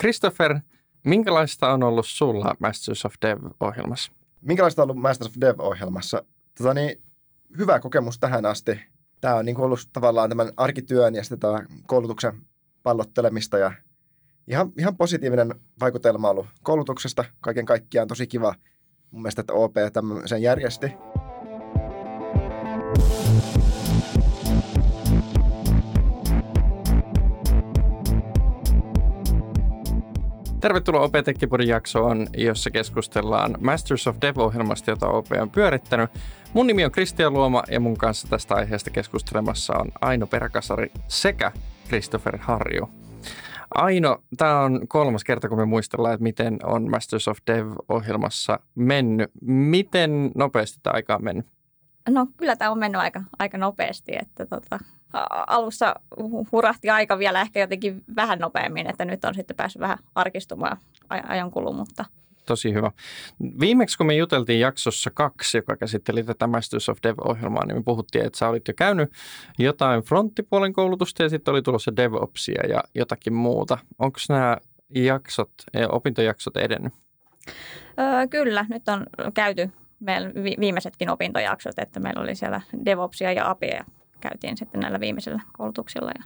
Christopher, minkälaista on ollut sulla Masters of Dev-ohjelmassa? Minkälaista on ollut Masters of Dev-ohjelmassa? Tota niin, hyvä kokemus tähän asti. Tämä on niin ollut tavallaan tämän arkityön ja sitten tämä koulutuksen pallottelemista ja ihan, ihan positiivinen vaikutelma ollut koulutuksesta. Kaiken kaikkiaan tosi kiva mun mielestä, että OP sen järjesti. Tervetuloa OP jaksoon, jossa keskustellaan Masters of Dev-ohjelmasta, jota OP on pyörittänyt. Mun nimi on Kristian Luoma ja mun kanssa tästä aiheesta keskustelemassa on Aino Peräkasari sekä Christopher Harju. Aino, tämä on kolmas kerta, kun me muistellaan, että miten on Masters of Dev-ohjelmassa mennyt. Miten nopeasti tämä aika on mennyt? No kyllä tämä on mennyt aika, aika nopeasti, että tota, alussa hurahti aika vielä ehkä jotenkin vähän nopeammin, että nyt on sitten päässyt vähän arkistumaan ajankulu, mutta Tosi hyvä. Viimeksi kun me juteltiin jaksossa kaksi, joka käsitteli tätä Masters of Dev-ohjelmaa, niin me puhuttiin, että sä olit jo käynyt jotain fronttipuolen koulutusta ja sitten oli tulossa DevOpsia ja jotakin muuta. Onko nämä jaksot, opintojaksot edennyt? Öö, kyllä, nyt on käyty meillä viimeisetkin opintojaksot, että meillä oli siellä DevOpsia ja APIa käytiin sitten näillä viimeisillä koulutuksilla. Ja...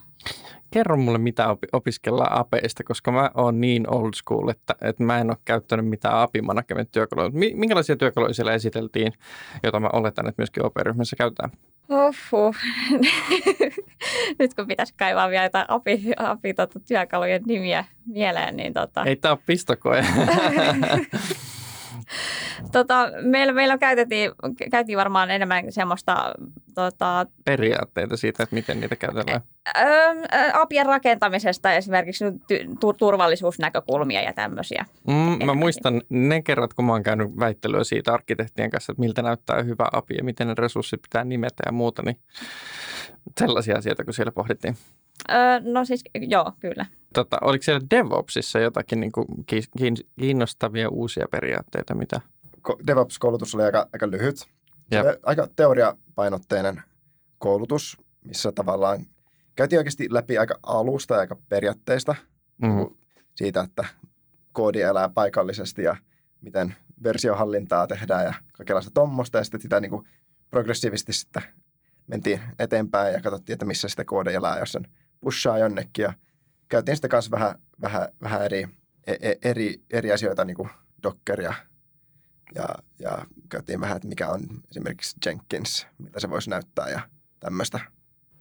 Kerro mulle, mitä opiskellaan APEista, koska mä oon niin old school, että, että mä en ole käyttänyt mitään API management työkaluja. Minkälaisia työkaluja siellä esiteltiin, joita mä oletan, että myöskin OP-ryhmässä käytetään? Oho. Nyt kun pitäisi kaivaa vielä jotain API, API tota, työkalujen nimiä mieleen, niin tota... Ei tämä ole pistokoe. tota, meillä, meillä käytettiin, käytiin varmaan enemmän semmoista... Tota, Periaatteita siitä, että miten niitä käytetään. apien rakentamisesta esimerkiksi turvallisuusnäkökulmia ja tämmöisiä. Mm, mä muistan ne kerrat, kun mä oon käynyt väittelyä siitä arkkitehtien kanssa, että miltä näyttää hyvä api ja miten ne resurssit pitää nimetä ja muuta, niin sellaisia asioita, kun siellä pohdittiin. Öö, no siis joo, kyllä. Tota, oliko siellä DevOpsissa jotakin niin kuin kiinnostavia uusia periaatteita? Mitä? DevOps-koulutus oli aika, aika lyhyt. Se aika teoriapainotteinen koulutus, missä tavallaan käytiin oikeasti läpi aika alusta ja aika periaatteista mm-hmm. siitä, että koodi elää paikallisesti ja miten versiohallintaa tehdään ja kaikenlaista tuommoista. Ja sitten sitä niin kuin progressiivisesti sitten mentiin eteenpäin ja katsottiin, että missä sitä koodi elää, jos sen pushaa jonnekin. Ja käytiin sitten kanssa vähän, vähän, vähän eri, e, e, eri, eri asioita, niin kuin Dockeria ja, ja käytiin vähän, että mikä on esimerkiksi Jenkins, mitä se voisi näyttää ja tämmöistä.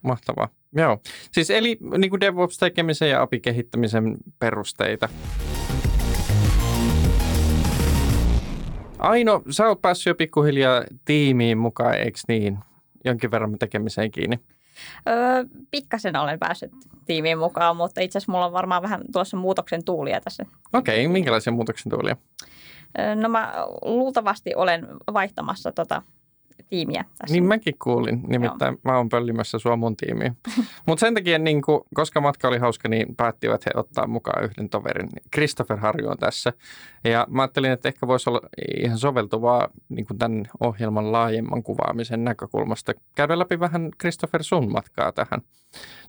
Mahtavaa. Joo. Siis eli niin kuin DevOps-tekemisen ja API-kehittämisen perusteita. Aino, sä oot päässyt jo pikkuhiljaa tiimiin mukaan, eikö niin? Jonkin verran tekemiseen kiinni. Öö, pikkasen olen päässyt tiimiin mukaan, mutta itse asiassa mulla on varmaan vähän tuossa muutoksen tuulia tässä. Okei, okay, minkälaisia muutoksen tuulia? No mä luultavasti olen vaihtamassa tota tiimiä tässä. Niin mäkin kuulin, nimittäin Joo. mä oon pöllimässä sua mun tiimiin. Mutta sen takia, niin kun, koska matka oli hauska, niin päättivät he ottaa mukaan yhden toverin. Christopher Harju on tässä. Ja mä ajattelin, että ehkä voisi olla ihan soveltuvaa niin tämän ohjelman laajemman kuvaamisen näkökulmasta. Käydä läpi vähän Christopher sun matkaa tähän.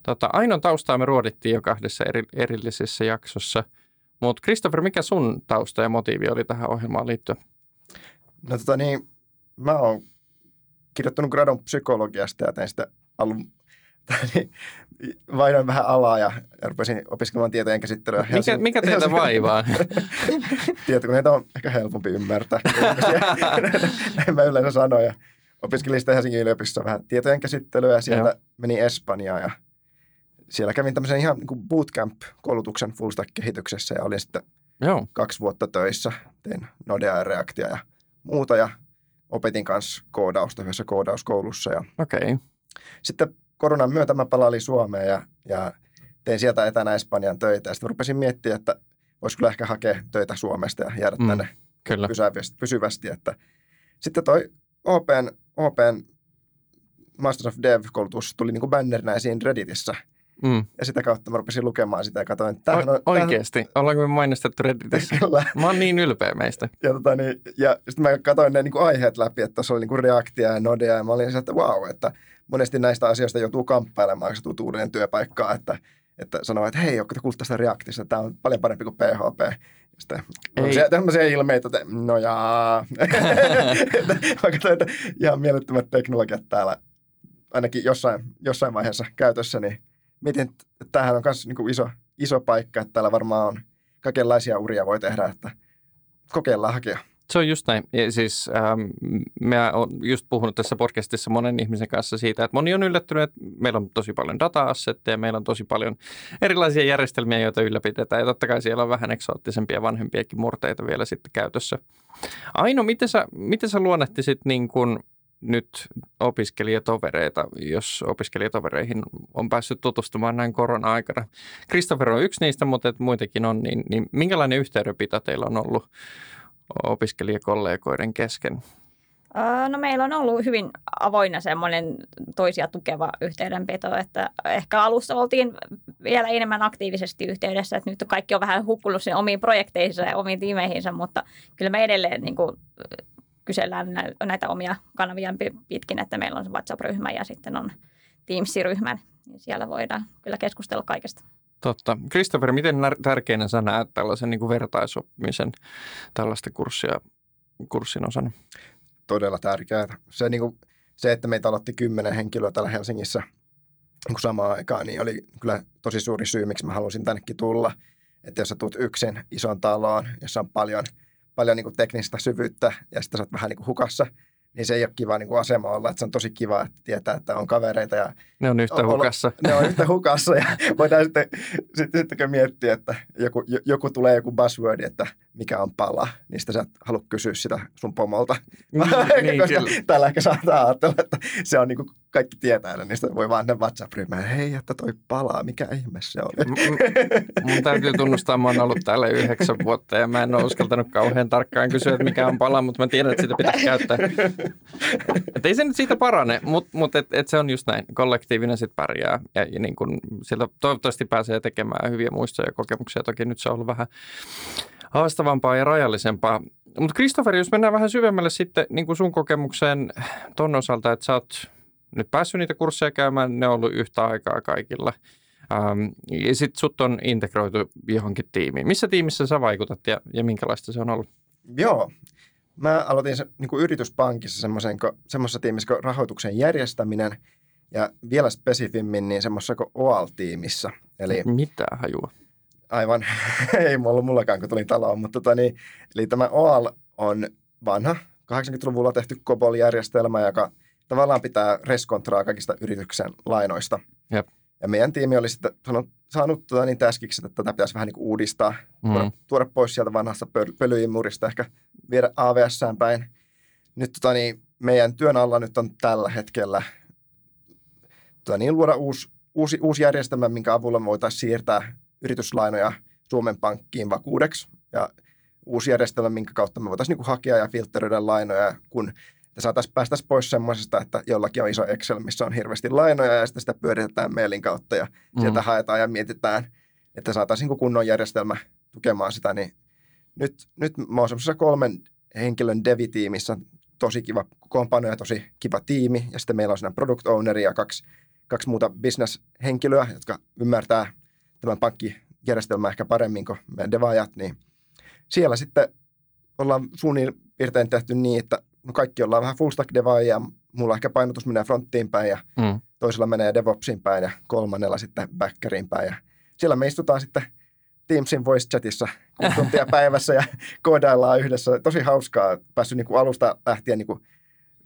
Tota, Ainon taustaa me ruodittiin jo kahdessa eri, erillisessä jaksossa. Mutta Christopher, mikä sun tausta ja motiivi oli tähän ohjelmaan liittyen? No tota niin, mä oon kirjoittanut gradon psykologiasta ja tein sitä alun, niin, vainoin vähän alaa ja, rupesin opiskelemaan tietojen käsittelyä. Mikä, Helsing- mikä teitä vaivaa? Tietokoneita on ehkä helpompi ymmärtää. Näin mä yleensä sanoin. Ja opiskelin sitten Helsingin yliopistossa vähän tietojen käsittelyä ja sieltä Joo. meni Espanjaan ja siellä kävin tämmöisen ihan niin bootcamp-koulutuksen full stack-kehityksessä ja olin sitten Joo. kaksi vuotta töissä. Tein Nodea ja Reactia ja muuta ja opetin kanssa koodausta yhdessä koodauskoulussa. Ja okay. Sitten koronan myötä mä palailin Suomeen ja, ja tein sieltä etänä Espanjan töitä. Ja sitten rupesin miettimään, että voisi kyllä ehkä hakea töitä Suomesta ja jäädä mm, tänne kyllä. Pysyvästi, pysyvästi. Että sitten toi Open, Open Masters of Dev-koulutus tuli niin kuin bannerinä esiin Redditissä – Mm. Ja sitä kautta mä rupesin lukemaan sitä ja katsoin, että on, o- Oikeasti? Tämähän... Ollaanko me mainostettu Redditissä? Kyllä. Mä oon niin ylpeä meistä. Ja, tota, niin, ja sitten mä katsoin ne niin kuin aiheet läpi, että tuossa oli niin kuin reaktia ja nodea ja mä olin sieltä, että wow, että monesti näistä asioista joutuu kamppailemaan, kun se tuut uudelleen työpaikkaa, että, että sanoo, että hei, onko te kuullut tästä Reactista, tämä on paljon parempi kuin PHP. Sitten on se, tämmöisiä ilmeitä, että no jaa, vaikka että ihan mielettömät teknologiat täällä ainakin jossain, jossain vaiheessa käytössä, niin mietin, että tämähän on myös niin iso, iso paikka, että täällä varmaan on kaikenlaisia uria voi tehdä, että kokeillaan hakea. Se on just näin. Ja siis ähm, mä oon just puhunut tässä podcastissa monen ihmisen kanssa siitä, että moni on yllättynyt, että meillä on tosi paljon data-assetteja, meillä on tosi paljon erilaisia järjestelmiä, joita ylläpidetään. Ja totta kai siellä on vähän eksoottisempia vanhempiakin murteita vielä sitten käytössä. Aino, miten sä, miten sä luonnehtisit niin kuin nyt opiskelijatovereita, jos opiskelijatovereihin on päässyt tutustumaan näin korona-aikana. Christopher on yksi niistä, mutta muitakin on, niin, niin minkälainen yhteydenpito teillä on ollut opiskelijakollegoiden kesken? No meillä on ollut hyvin avoinna semmoinen toisia tukeva yhteydenpito, että ehkä alussa oltiin vielä enemmän aktiivisesti yhteydessä, että nyt kaikki on vähän hukkunut sen omiin projekteihinsa ja omiin tiimeihinsä, mutta kyllä me edelleen niin kuin kysellään näitä omia kanavia pitkin, että meillä on WhatsApp-ryhmä ja sitten on Teams-ryhmä, niin siellä voidaan kyllä keskustella kaikesta. Totta. Christopher, miten tärkeänä sä näet tällaisen niin kuin vertaisoppimisen tällaista kurssia, kurssin osana? Todella tärkeää. Se, niin kuin, se, että meitä aloitti kymmenen henkilöä täällä Helsingissä niin kuin samaan aikaan, niin oli kyllä tosi suuri syy, miksi mä halusin tännekin tulla. Että jos sä tulet yksin isoon taloon, jossa on paljon, paljon niin kuin teknistä syvyyttä ja sitten sä oot vähän niin kuin hukassa – niin se ei ole kiva niin kuin asema olla. Että se on tosi kiva, että tietää, että on kavereita. Ja ne on yhtä olla, hukassa. Ne on yhtä hukassa ja voidaan sitten, sitten, sitten miettiä, että joku, joku tulee joku buzzword, että mikä on pala, niin sitä sä et halua kysyä sitä sun pomolta. Niin, niin, Koska kyllä. täällä ehkä saattaa ajatella, että se on niin kuin kaikki tietää, niin sitä voi vaan ne WhatsApp-ryhmään, hei, että toi palaa, mikä ihme se oli. M- mun täytyy tunnustaa, mä oon ollut täällä yhdeksän vuotta ja mä en ole uskaltanut kauhean tarkkaan kysyä, että mikä on pala, mutta mä tiedän, että sitä pitäisi käyttää. Et ei se nyt siitä parane, mutta mut et, et se on just näin, kollektiivinen sitten pärjää ja, ja niin kun sieltä toivottavasti pääsee tekemään hyviä muistoja ja kokemuksia. Toki nyt se on ollut vähän haastavampaa ja rajallisempaa. Mutta Kristoffer, jos mennään vähän syvemmälle sitten niin sun kokemukseen ton osalta, että sä oot nyt päässyt niitä kursseja käymään, ne on ollut yhtä aikaa kaikilla. Ähm, ja sitten sut on integroitu johonkin tiimiin. Missä tiimissä sä vaikutat ja, ja minkälaista se on ollut? Joo, mä aloitin se, niin kuin yrityspankissa semmoisessa tiimissä kuin rahoituksen järjestäminen ja vielä spesifimmin niin semmoisessa kuin OAL-tiimissä. Eli, Mitä hajua? Aivan, ei ollut mullakaan, kun tulin taloon, mutta tota, niin, eli tämä OAL on vanha 80-luvulla tehty COBOL-järjestelmä, joka tavallaan pitää reskontraa kaikista yrityksen lainoista. Jep. Ja meidän tiimi oli sitten sanonut, saanut tota, niin täskiksi, että tätä pitäisi vähän niin kuin uudistaa, mm. tuoda, tuoda pois sieltä vanhasta pöl- pölyimurista, ehkä viedä AVSään päin. Nyt tota, niin, meidän työn alla nyt on tällä hetkellä tota, niin, luoda uusi, uusi, uusi järjestelmä, minkä avulla me voitaisiin siirtää yrityslainoja Suomen pankkiin vakuudeksi. Ja uusi järjestelmä, minkä kautta me voitaisiin niin hakea ja filtteröidä lainoja, kun että saataisiin päästä pois semmoisesta, että jollakin on iso Excel, missä on hirveästi lainoja ja sitten sitä pyöritetään mailin kautta ja mm. sieltä haetaan ja mietitään, että saataisiin niin kunnon järjestelmä tukemaan sitä. Niin nyt, nyt mä oon semmoisessa kolmen henkilön devitiimissä, tosi kiva kompano ja tosi kiva tiimi. Ja sitten meillä on siinä product owner ja kaksi, kaksi muuta business-henkilöä, jotka ymmärtää tämän pankkijärjestelmän ehkä paremmin kuin meidän devaajat. Niin siellä sitten ollaan suunnilleen piirtein tehty niin, että no kaikki ollaan vähän full stack devaajia, mulla ehkä painotus menee fronttiin päin ja mm. toisella menee DevOpsin päin ja kolmannella sitten backeriin päin. Ja siellä me istutaan sitten Teamsin voice chatissa tuntia päivässä ja koodaillaan yhdessä. Tosi hauskaa, päässyt niin kuin alusta lähtien niin kuin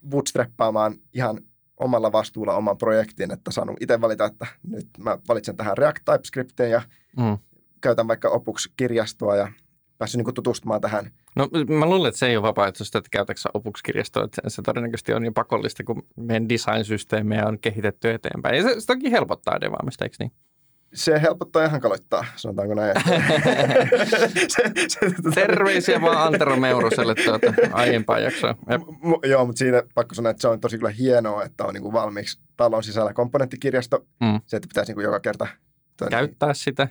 bootstrappaamaan ihan omalla vastuulla oman projektin, että saanut itse valita, että nyt mä valitsen tähän React TypeScriptiin ja mm. käytän vaikka Opux-kirjastoa ja päässyt niin tutustumaan tähän. No mä luulen, että se ei ole vapaaehtoista, että käytätkö Opux-kirjastoa, että se todennäköisesti on jo pakollista, kun meidän design-systeemejä on kehitetty eteenpäin. Ja se, se toki helpottaa devaamista, eikö niin? se helpottaa ja hankaloittaa, sanotaanko näin. se, se, tuota... Terveisiä vaan Antero Meuruselle tuota, aiempaa jaksoa. M- joo, mutta siinä pakko sanoa, että se on tosi kyllä hienoa, että on niin kuin valmiiksi talon sisällä komponenttikirjasto. Mm. Se, että pitäisi niin kuin joka kerta Käyttää niin. sitä.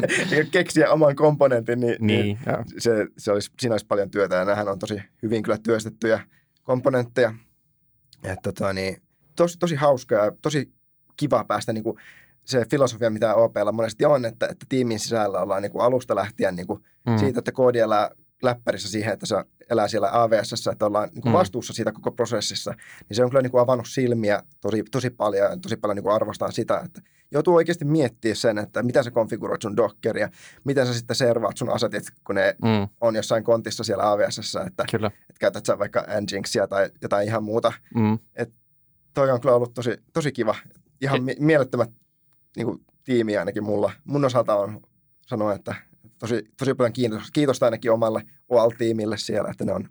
keksiä oman komponentin, niin, niin, niin se, se olisi, siinä olisi paljon työtä. Ja nämähän on tosi hyvin kyllä työstettyjä komponentteja. Että tota, niin, tosi, tosi hauska ja tosi kiva päästä niin kuin se filosofia, mitä OPlla monesti on, että, että tiimin sisällä ollaan niin kuin alusta lähtien niin kuin mm. siitä, että koodi elää läppärissä siihen, että se elää siellä AVS, että ollaan niin kuin mm. vastuussa siitä koko prosessissa, niin se on kyllä niin kuin avannut silmiä tosi, tosi paljon ja tosi paljon niin kuin arvostaa sitä, että joutuu oikeasti miettimään sen, että miten sä konfiguroit sun Dockeria, miten sä sitten servaat sun asetit, kun ne mm. on jossain kontissa siellä AVS, että, kyllä. että käytät sä vaikka Nginxia tai jotain ihan muuta. Mm. Et toi on kyllä ollut tosi, tosi kiva. Ihan mi- mielettömät niin kuin, tiimi ainakin mulla. Mun osalta on sanoa, että tosi, tosi paljon kiitos, kiitosta ainakin omalle OAL-tiimille siellä, että ne on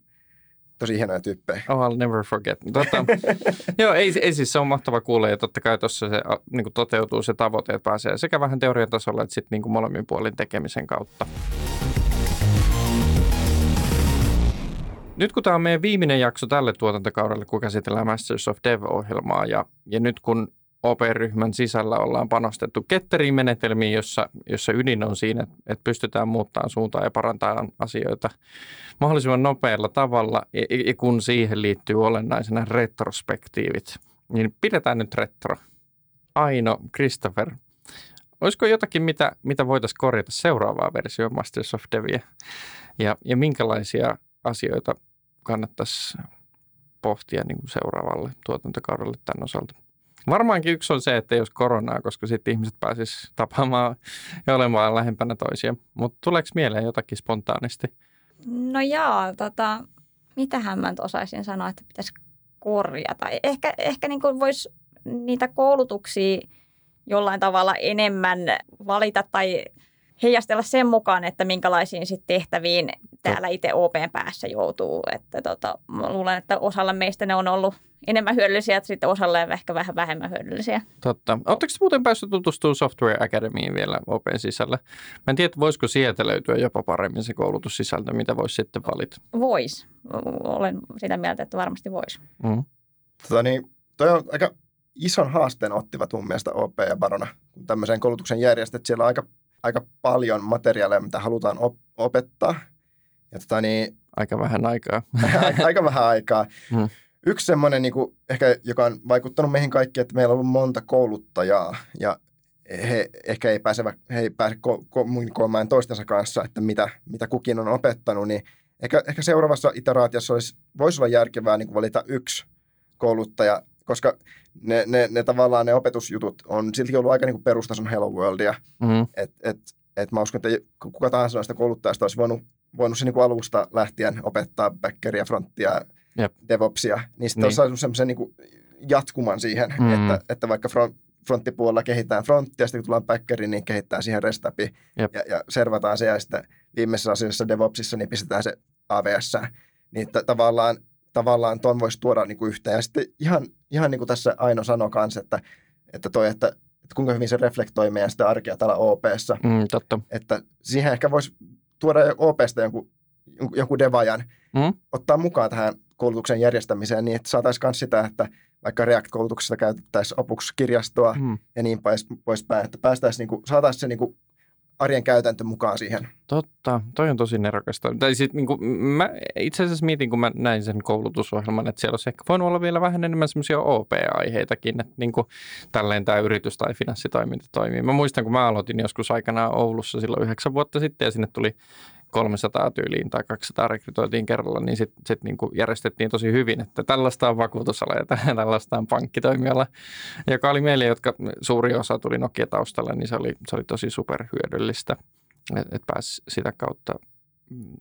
tosi hienoja tyyppejä. Oh, I'll never forget. Tota, joo, ei, ei siis se on mahtava kuulla ja totta kai tuossa se niin kuin toteutuu se tavoite, että pääsee sekä vähän teorian tasolla että sitten niin molemmin puolin tekemisen kautta. Nyt kun tämä on meidän viimeinen jakso tälle tuotantokaudelle, kun käsitellään Masters of Dev-ohjelmaa ja, ja nyt kun OP-ryhmän sisällä ollaan panostettu ketteriin menetelmiin, jossa, jossa ydin on siinä, että pystytään muuttamaan suuntaan ja parantamaan asioita mahdollisimman nopealla tavalla, ja, kun siihen liittyy olennaisena retrospektiivit, niin pidetään nyt retro. Aino, Christopher, olisiko jotakin, mitä, mitä voitaisiin korjata seuraavaa versiota Masters of Devia, ja, ja minkälaisia asioita kannattaisi pohtia niin kuin seuraavalle tuotantokaudelle tämän osalta? Varmaankin yksi on se, että olisi koronaa, koska sitten ihmiset pääsisivät tapaamaan ja olemaan lähempänä toisia. Mutta tuleeko mieleen jotakin spontaanisti? No jaa, tota, mitähän mä nyt osaisin sanoa, että pitäisi korjata. Ehkä, ehkä niin voisi niitä koulutuksia jollain tavalla enemmän valita tai heijastella sen mukaan, että minkälaisiin sit tehtäviin täällä itse OPn päässä joutuu. Että tota, mä luulen, että osalla meistä ne on ollut enemmän hyödyllisiä, että sitten osalle ehkä vähän vähemmän hyödyllisiä. Totta. Oletteko muuten päässyt tutustumaan Software Academyin vielä OPen sisällä? Mä en tiedä, voisiko sieltä löytyä jopa paremmin se koulutussisältö, mitä voisi sitten valita. Vois. Olen sitä mieltä, että varmasti voisi. Mm. Tota niin, toi on aika ison haasteen ottivat mun mielestä OP ja Barona, kun tämmöisen koulutuksen järjestät. Siellä on aika, aika paljon materiaaleja, mitä halutaan op- opettaa. Ja tota niin, aika vähän aikaa. aika, aika vähän aikaa. Mm. Yksi semmoinen, niin kuin, ehkä, joka on vaikuttanut meihin kaikkiin, että meillä on ollut monta kouluttajaa ja he ehkä ei pääse, he ei pääse kommunikoimaan toistensa kanssa, että mitä, mitä kukin on opettanut, niin ehkä, ehkä seuraavassa iteraatiossa olisi, voisi olla järkevää niin valita yksi kouluttaja, koska ne, ne, ne tavallaan ne opetusjutut on silti ollut aika niin kuin perustason Hello Worldia. Mm-hmm. Et, et, et mä uskon, että kuka tahansa noista kouluttajista olisi voinut, voinut se niin kuin alusta lähtien opettaa backeria, fronttia, Jep. DevOpsia, niin sitten niin. on saanut semmoisen niin jatkuman siihen, mm. että, että vaikka front, fronttipuolella kehitetään fronttia, sitten kun tullaan backeriin, niin kehittää siihen restapi ja, ja servataan se, ja sitten viimeisessä asiassa DevOpsissa niin pistetään se AVS. Niin t- tavallaan, tavallaan tuon voisi tuoda niin kuin yhteen. Ja sitten ihan, ihan niin kuin tässä Aino sanoi kanssa, että, että, toi, että, että kuinka hyvin se reflektoi meidän sitä arkea täällä OPssa. Mm, totta. Että siihen ehkä voisi tuoda OPsta jonkun, jonkun devajan, mm. ottaa mukaan tähän koulutuksen järjestämiseen niin, että saataisiin myös sitä, että vaikka React-koulutuksessa käytettäisiin Opux-kirjastoa mm. ja niin poispäin, että päästäisiin, niin kuin, saataisiin se niin kuin arjen käytäntö mukaan siihen. Totta, toi on tosi nerokasta. Tai sit, niin kuin, mä itse asiassa mietin, kun mä näin sen koulutusohjelman, että siellä olisi ehkä voinut olla vielä vähän enemmän semmoisia OP-aiheitakin, että niin kuin, tälleen tämä yritys- tai finanssitoiminta toimii. Mä muistan, kun mä aloitin joskus aikanaan Oulussa silloin yhdeksän vuotta sitten ja sinne tuli 300 tyyliin tai 200 rekrytoitiin kerralla, niin sitten sit niinku järjestettiin tosi hyvin, että tällaista on vakuutusala ja tällaista on pankkitoimiala, joka oli meille, jotka suuri osa tuli Nokia-taustalle, niin se oli, se oli tosi superhyödyllistä, että et pääsi sitä kautta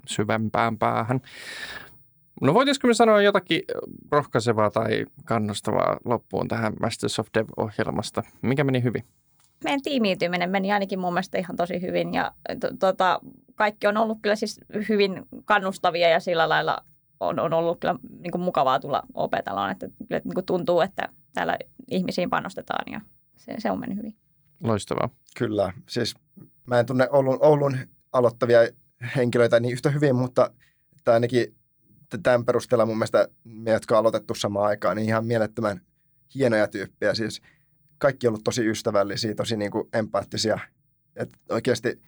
syvempään päähän. No voitaisiko me sanoa jotakin rohkaisevaa tai kannustavaa loppuun tähän Masters of Dev-ohjelmasta? Mikä meni hyvin? meidän tiimiytyminen meni ainakin mun mielestä ihan tosi hyvin ja tota, kaikki on ollut kyllä siis hyvin kannustavia ja sillä lailla on, on ollut kyllä niin kuin mukavaa tulla opetaloon, että kyllä niin kuin tuntuu, että täällä ihmisiin panostetaan ja se, se on mennyt hyvin. Loistavaa. Kyllä, siis mä en tunne Oulun, Oulun aloittavia henkilöitä niin yhtä hyvin, mutta että ainakin tämän perusteella mun mielestä me, jotka on aloitettu samaan aikaan, niin ihan mielettömän hienoja tyyppejä. Siis kaikki on ollut tosi ystävällisiä, tosi niin kuin empaattisia. Et oikeasti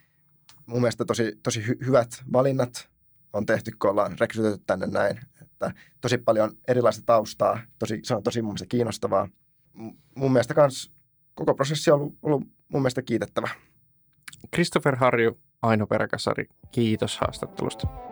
mun mielestä tosi, tosi hy- hyvät valinnat on tehty, kun ollaan rekrytoitu tänne näin. Että tosi paljon erilaista taustaa, tosi, se on tosi mun mielestä kiinnostavaa. M- mun mielestä kans koko prosessi on ollut, ollut mun mielestä kiitettävä. Christopher Harju, Aino Peräkasari, kiitos haastattelusta.